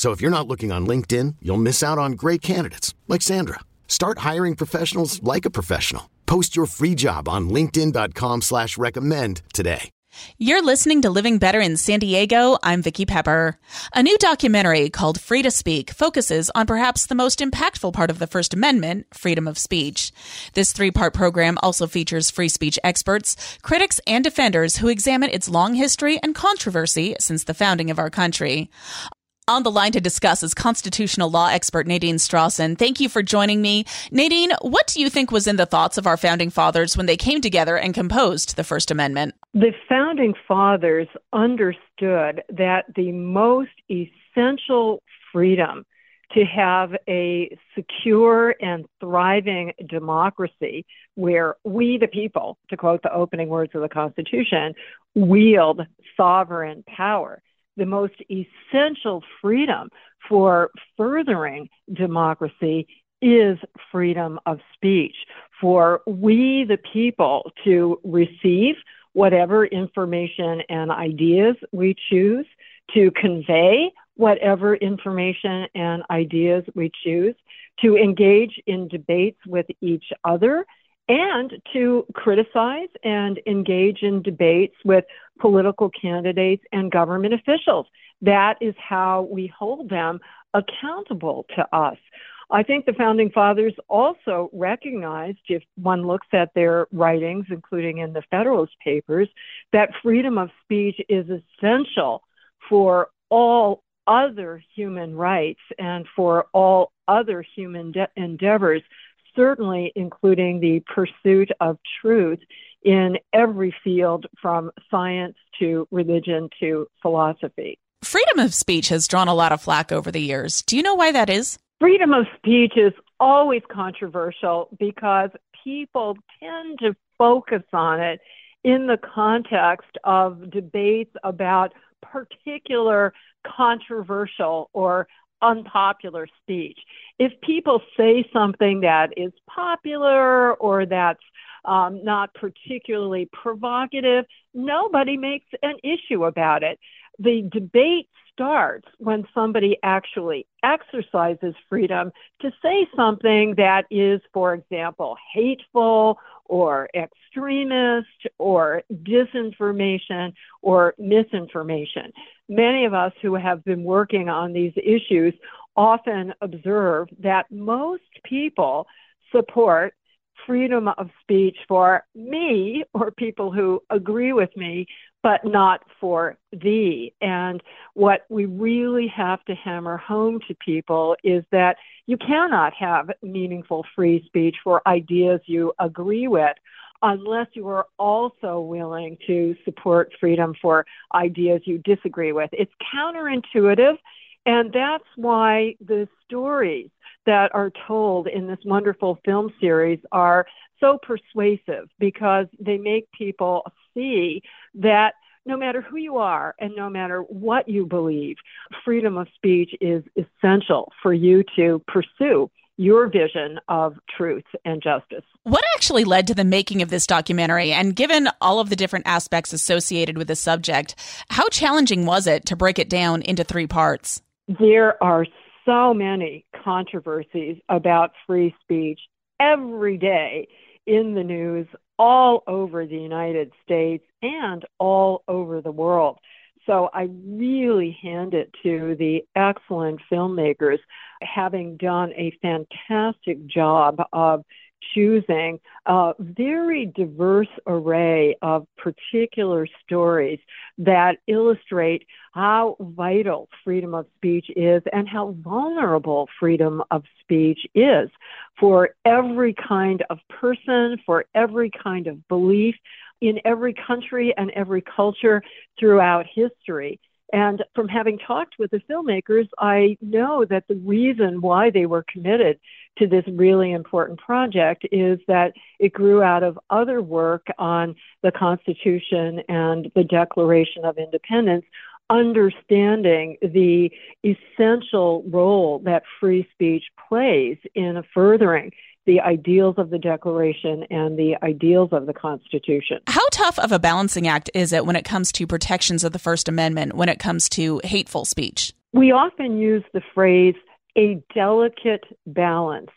So if you're not looking on LinkedIn, you'll miss out on great candidates like Sandra. Start hiring professionals like a professional. Post your free job on LinkedIn.com slash recommend today. You're listening to Living Better in San Diego. I'm Vicki Pepper. A new documentary called Free to Speak focuses on perhaps the most impactful part of the First Amendment, freedom of speech. This three part program also features free speech experts, critics, and defenders who examine its long history and controversy since the founding of our country. On the line to discuss is constitutional law expert Nadine Strossen. Thank you for joining me. Nadine, what do you think was in the thoughts of our founding fathers when they came together and composed the First Amendment? The founding fathers understood that the most essential freedom to have a secure and thriving democracy where we, the people, to quote the opening words of the Constitution, wield sovereign power the most essential freedom for furthering democracy is freedom of speech. For we, the people, to receive whatever information and ideas we choose, to convey whatever information and ideas we choose, to engage in debates with each other, and to criticize and engage in debates with political candidates and government officials. That is how we hold them accountable to us. I think the founding fathers also recognized, if one looks at their writings, including in the Federalist Papers, that freedom of speech is essential for all other human rights and for all other human de- endeavors, certainly including the pursuit of truth in every field from science to religion to philosophy. Freedom of speech has drawn a lot of flack over the years. Do you know why that is? Freedom of speech is always controversial because people tend to focus on it in the context of debates about particular controversial or unpopular speech. If people say something that is popular or that's um, not particularly provocative, nobody makes an issue about it. The debate starts when somebody actually exercises freedom to say something that is, for example, hateful or extremist or disinformation or misinformation. Many of us who have been working on these issues often observe that most people support freedom of speech for me or people who agree with me, but not for thee. And what we really have to hammer home to people is that you cannot have meaningful free speech for ideas you agree with unless you are also willing to support freedom for ideas you disagree with. It's counterintuitive. And that's why the stories that are told in this wonderful film series are so persuasive because they make people see that no matter who you are and no matter what you believe, freedom of speech is essential for you to pursue your vision of truth and justice. What actually led to the making of this documentary? And given all of the different aspects associated with the subject, how challenging was it to break it down into three parts? There are so many controversies about free speech every day in the news all over the United States and all over the world. So I really hand it to the excellent filmmakers having done a fantastic job of choosing a very diverse array of particular stories that illustrate how vital freedom of speech is and how vulnerable freedom of speech is for every kind of person, for every kind of belief in every country and every culture throughout history. And from having talked with the filmmakers, I know that the reason why they were committed to this really important project is that it grew out of other work on the Constitution and the Declaration of Independence, understanding the essential role that free speech plays in furthering the ideals of the Declaration and the ideals of the Constitution. How tough of a balancing act is it when it comes to protections of the First Amendment, when it comes to hateful speech? We often use the phrase a delicate balance,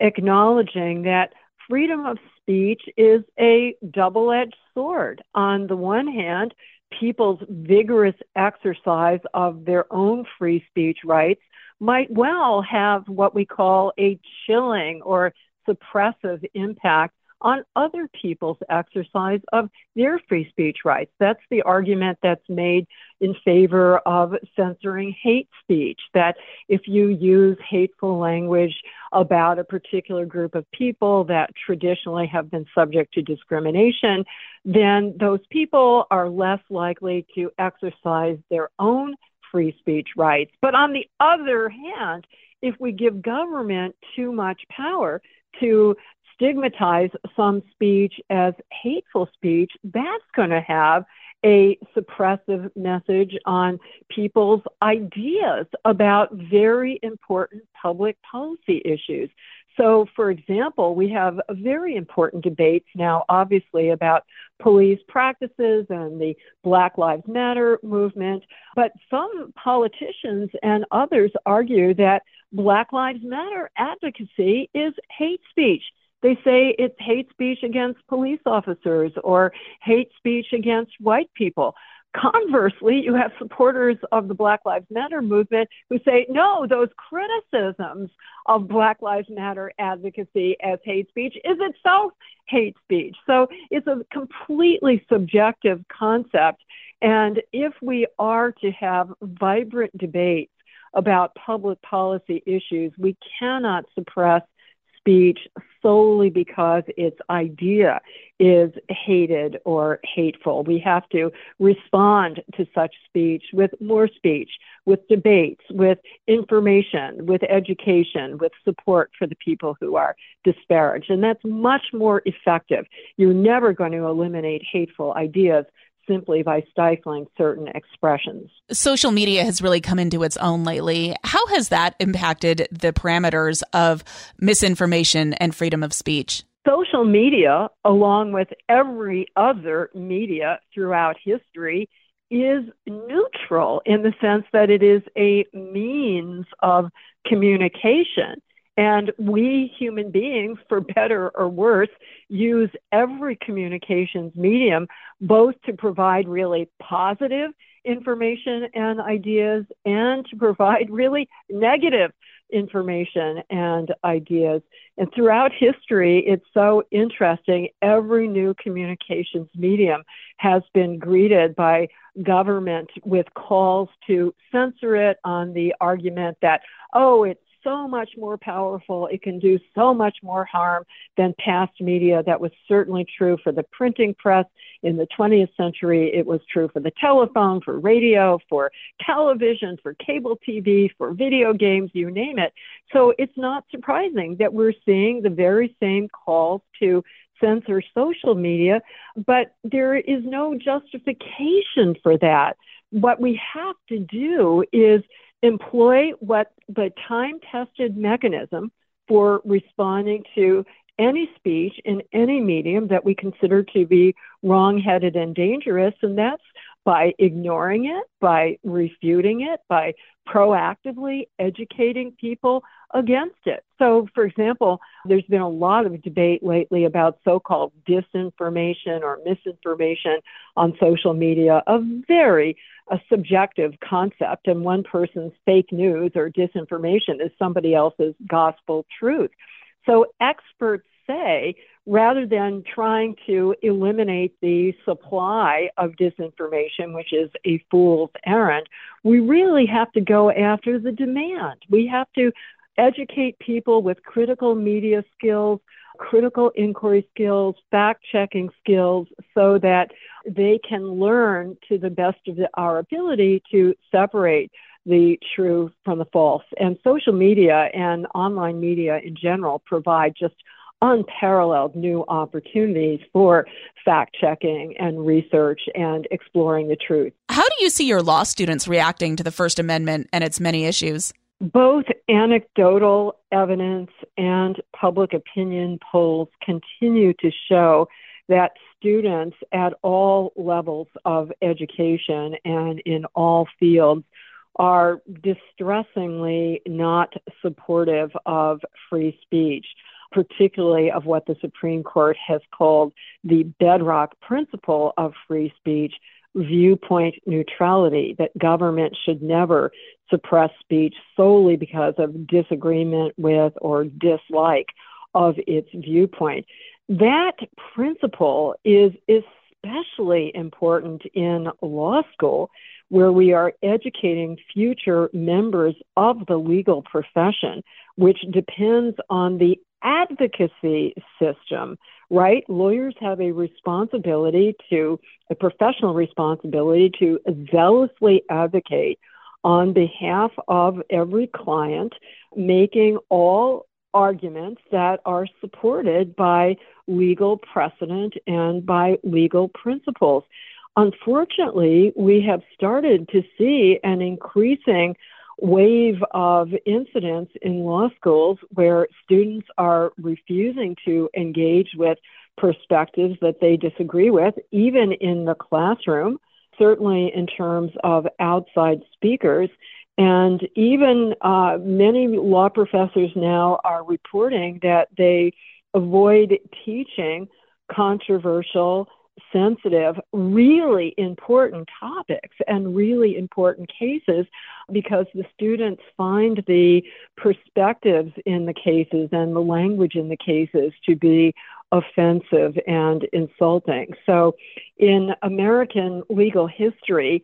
acknowledging that freedom of speech is a double edged sword. On the one hand, people's vigorous exercise of their own free speech rights might well have what we call a chilling or suppressive impact on other people's exercise of their free speech rights. That's the argument that's made in favor of censoring hate speech, that if you use hateful language about a particular group of people that traditionally have been subject to discrimination, then those people are less likely to exercise their own free speech rights. But on the other hand, if we give government too much power, to stigmatize some speech as hateful speech, that's going to have a suppressive message on people's ideas about very important public policy issues. So, for example, we have very important debates now, obviously, about police practices and the Black Lives Matter movement. But some politicians and others argue that Black Lives Matter advocacy is hate speech. They say it's hate speech against police officers or hate speech against white people. Conversely, you have supporters of the Black Lives Matter movement who say, no, those criticisms of Black Lives Matter advocacy as hate speech is itself hate speech. So it's a completely subjective concept. And if we are to have vibrant debates about public policy issues, we cannot suppress speech solely because its idea is hated or hateful. We have to respond to such speech with more speech, with debates, with information, with education, with support for the people who are disparaged. And that's much more effective. You're never going to eliminate hateful ideas simply by stifling certain expressions. Social media has really come into its own lately. How has that impacted the parameters of misinformation and freedom of speech? Social media, along with every other media throughout history, is neutral in the sense that it is a means of communication. And we human beings, for better or worse, use every communications medium both to provide really positive information and ideas and to provide really negative information and ideas. And throughout history, it's so interesting. Every new communications medium has been greeted by government with calls to censor it on the argument that, oh, it's so much more powerful. It can do so much more harm than past media. That was certainly true for the printing press in the 20th century. It was true for the telephone, for radio, for television, for cable TV, for video games, you name it. So it's not surprising that we're seeing the very same calls to censor social media, but there is no justification for that. What we have to do is employ what the time tested mechanism for responding to any speech in any medium that we consider to be wrong-headed and dangerous and that's by ignoring it by refuting it by proactively educating people against it. So, for example, there's been a lot of debate lately about so called disinformation or misinformation on social media, a very a subjective concept, and one person's fake news or disinformation is somebody else's gospel truth. So, experts say rather than trying to eliminate the supply of disinformation, which is a fool's errand, we really have to go after the demand. We have to educate people with critical media skills, critical inquiry skills, fact checking skills, so that they can learn to the best of our ability to separate the true from the false. And social media and online media in general provide just unparalleled new opportunities for fact checking and research and exploring the truth. How do you see your law students reacting to the First Amendment and its many issues? Both anecdotal evidence and public opinion polls continue to show that students at all levels of education and in all fields are distressingly not supportive of free speech particularly of what the Supreme Court has called the bedrock principle of free speech, viewpoint neutrality, that government should never suppress speech solely because of disagreement with or dislike of its viewpoint. That principle is especially important in law school, where we are educating future members of the legal profession, which depends on the advocacy system, right? Lawyers have a responsibility to, a professional responsibility to zealously advocate on behalf of every client, making all arguments that are supported by legal precedent and by legal principles. Unfortunately, we have started to see an increasing wave of incidents in law schools where students are refusing to engage with perspectives that they disagree with, even in the classroom, certainly in terms of outside speakers. And even uh, many law professors now are reporting that they avoid teaching controversial sensitive, really important topics and really important cases because the students find the perspectives in the cases and the language in the cases to be offensive and insulting. So, in American legal history,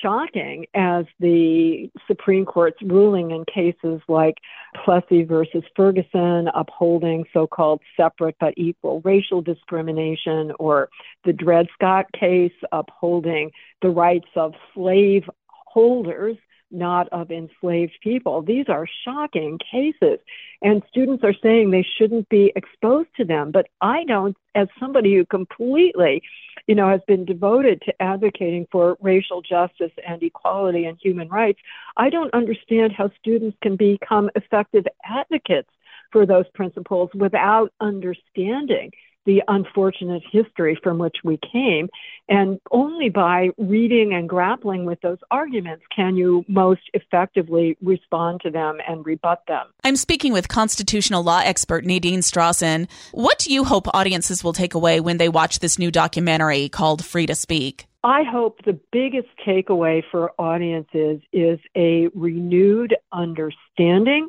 shocking as the Supreme Court's ruling in cases like Plessy versus Ferguson upholding so called separate but equal racial discrimination, or the Dred Scott case upholding the rights of slave holders not of enslaved people. These are shocking cases. And students are saying they shouldn't be exposed to them. But I don't, as somebody who completely, you know, has been devoted to advocating for racial justice and equality and human rights, I don't understand how students can become effective advocates for those principles without understanding the unfortunate history from which we came. And only by reading and grappling with those arguments can you most effectively respond to them and rebut them. I'm speaking with constitutional law expert Nadine Strossen. What do you hope audiences will take away when they watch this new documentary called Free to Speak? I hope the biggest takeaway for audiences is a renewed understanding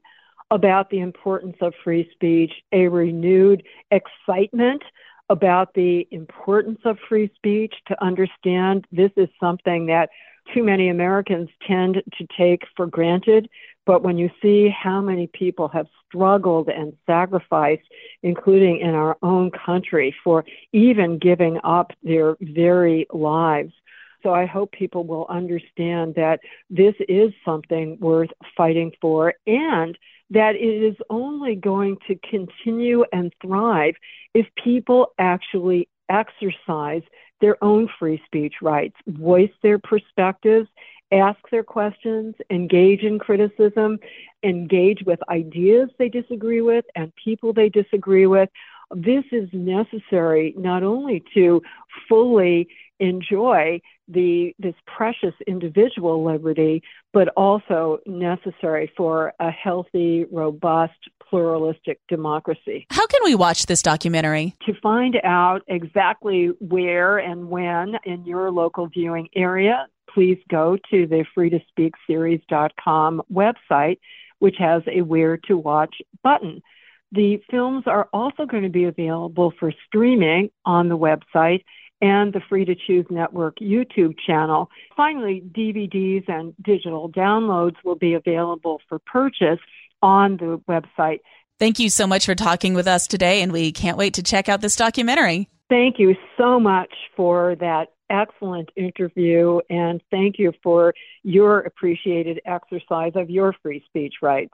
about the importance of free speech, a renewed excitement about the importance of free speech to understand this is something that too many Americans tend to take for granted. But when you see how many people have struggled and sacrificed, including in our own country, for even giving up their very lives. So I hope people will understand that this is something worth fighting for and that it is only going to continue and thrive if people actually exercise their own free speech rights, voice their perspectives, ask their questions, engage in criticism, engage with ideas they disagree with and people they disagree with. This is necessary not only to fully enjoy the this precious individual liberty, but also necessary for a healthy, robust, pluralistic democracy. How can we watch this documentary? To find out exactly where and when in your local viewing area, please go to the freetospeakseries.com website, which has a where to watch button. The films are also going to be available for streaming on the website and the Free to Choose Network YouTube channel. Finally, DVDs and digital downloads will be available for purchase on the website. Thank you so much for talking with us today, and we can't wait to check out this documentary. Thank you so much for that excellent interview, and thank you for your appreciated exercise of your free speech rights.